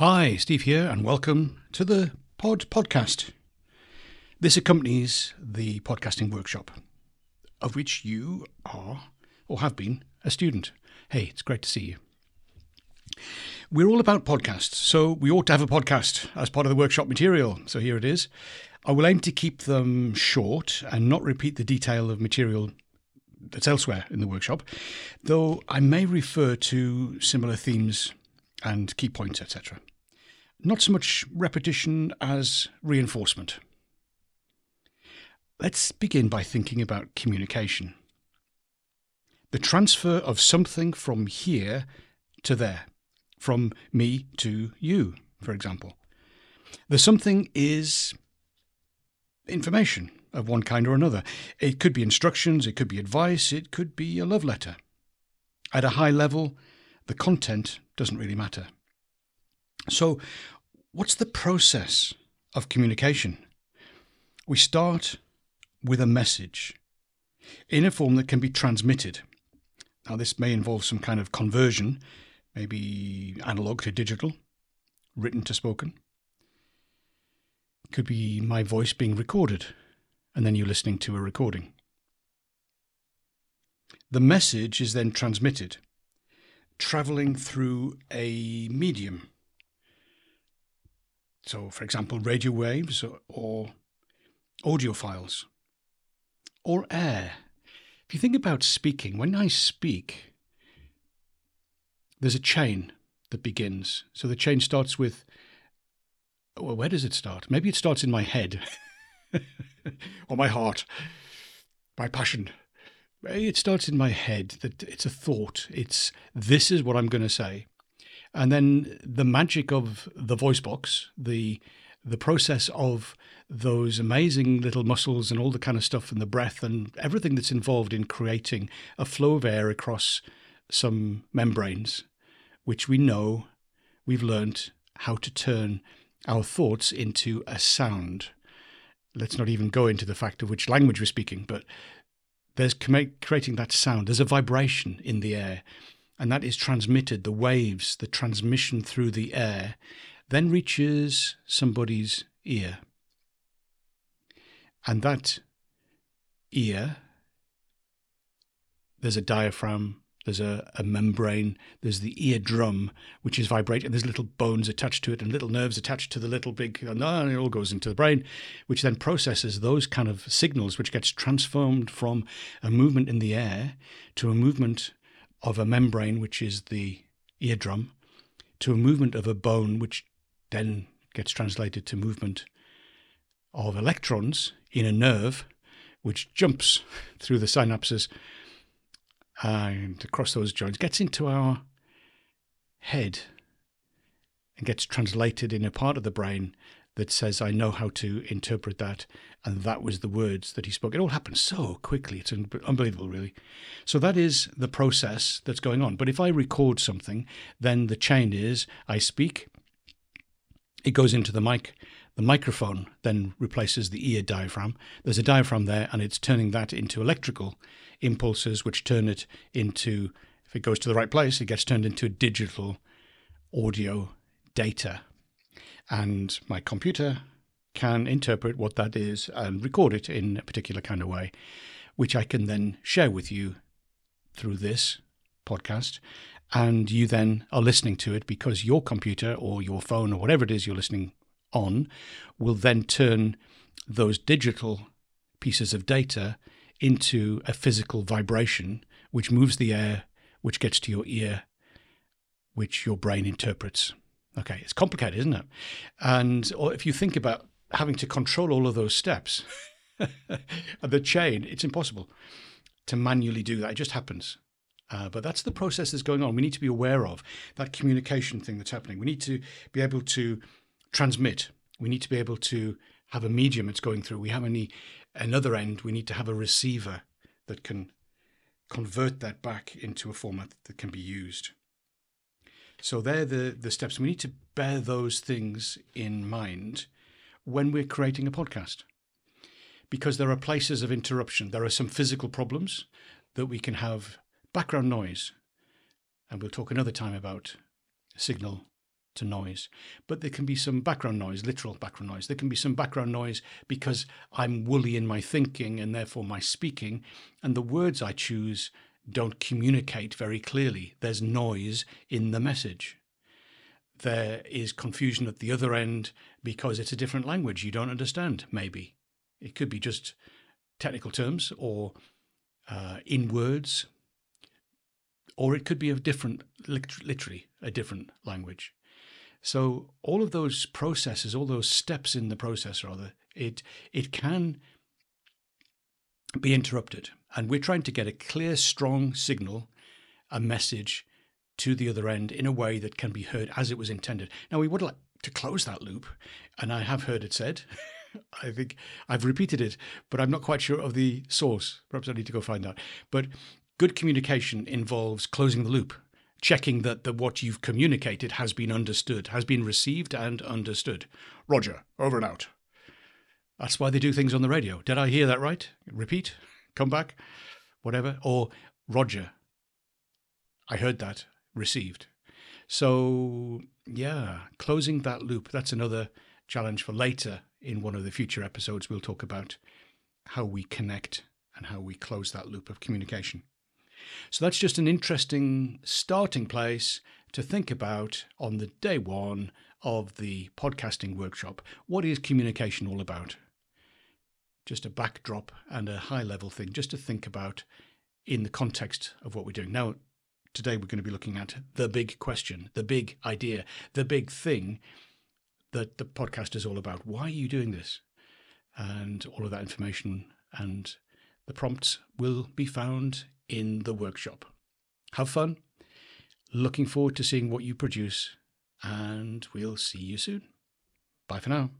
Hi, Steve here, and welcome to the Pod Podcast. This accompanies the podcasting workshop, of which you are or have been a student. Hey, it's great to see you. We're all about podcasts, so we ought to have a podcast as part of the workshop material. So here it is. I will aim to keep them short and not repeat the detail of material that's elsewhere in the workshop, though I may refer to similar themes and key points, etc. Not so much repetition as reinforcement. Let's begin by thinking about communication. The transfer of something from here to there, from me to you, for example. The something is information of one kind or another. It could be instructions, it could be advice, it could be a love letter. At a high level, the content doesn't really matter. So, what's the process of communication? We start with a message in a form that can be transmitted. Now, this may involve some kind of conversion, maybe analog to digital, written to spoken. It could be my voice being recorded and then you listening to a recording. The message is then transmitted, traveling through a medium. So, for example, radio waves or, audio files or air. If you think about speaking, when I speak, there's a chain that begins. So the chain starts with, well, where does it start? Maybe it starts in my head or my heart, my passion. It starts in my head that it's a thought. It's this is what I'm going to say. And then the magic of the voice box, the the process of those amazing little muscles and all the kind of stuff and the breath and everything that's involved in creating a flow of air across some membranes, which we know we've learnt how to turn our thoughts into a sound. Let's not even go into the fact of which language we're speaking, but there's creating that sound. There's a vibration in the air, and that is transmitted. The waves, the transmission through the air, then reaches somebody's ear. And that ear, there's a diaphragm, there's a, a, membrane, there's the eardrum, which is vibrating, there's little bones attached to it and little nerves attached to the little big, and it all goes into the brain, which then processes those kind of signals, which gets transformed from a movement in the air to a movement of a membrane, which is the eardrum, to a movement of a bone, which then gets translated to movement of electrons in a nerve, which jumps through the synapses and across those joints, gets into our head and gets translated in a part of the brain that says, I know how to interpret that. And that was the words that he spoke. It all happened so quickly. It's un- unbelievable, really. So that is the process that's going on. But if I record something, then the chain is I speak, it goes into the mic. The microphone then replaces the ear diaphragm. There's a diaphragm there, and it's turning that into electrical impulses, which turn it into, if it goes to the right place, it gets turned into digital audio data. And my computer can interpret what that is and record it in a particular kind of way, which I can then share with you through this podcast and you then are listening to it because your computer or your phone or whatever it is you're listening on will then turn those digital pieces of data into a physical vibration which moves the air, which gets to your ear, which your brain interprets. Okay, it's complicated, isn't it? And or if you think about having to control all of those steps, the chain, it's impossible to manually do that. It just happens. Uh, but that's the process that's going on. We need to be aware of that communication thing that's happening. We need to be able to transmit. We need to be able to have a medium it's going through. We have any another end. We need to have a receiver that can convert that back into a format that can be used. So they're the, the steps. We need to bear those things in mind when we're creating a podcast. Because there are places of interruption. There are some physical problems that we can have background noise. And we'll talk another time about signal to noise. But there can be some background noise, literal background noise. There can be some background noise because I'm woolly in my thinking and therefore my speaking, and the words I choose don't communicate very clearly. There's noise in the message. There is confusion at the other end because it's a different language you don't understand, maybe. It could be just technical terms or uh, in words, or it could be a different, literally a different language. So all of those processes, all those steps in the process, rather, it it can be interrupted, and we're trying to get a clear, strong signal, a message to the other end in a way that can be heard as it was intended. Now we would like to close that loop, and I have heard it said. I think I've repeated it, but I'm not quite sure of the source. Perhaps I need to go find out. But good communication involves closing the loop checking that the, what you've communicated has been understood, has been received and understood. Roger, over and out. That's why they do things on the radio. Did I hear that right? Repeat, come back, whatever. Or Roger, I heard that, received. So, yeah, closing that loop, that's another challenge for later in one of the future episodes. We'll talk about how we connect and how we close that loop of communication. So that's just an interesting starting place to think about on the day one of the podcasting workshop. What is communication all about? Just a backdrop and a high level thing, just to think about in the context of what we're doing. Now, today we're going to be looking at the big question, the big idea, the big thing that the podcast is all about. Why are you doing this? And all of that information and the prompts will be found in the workshop. Have fun. Looking forward to seeing what you produce, and we'll see you soon. Bye for now.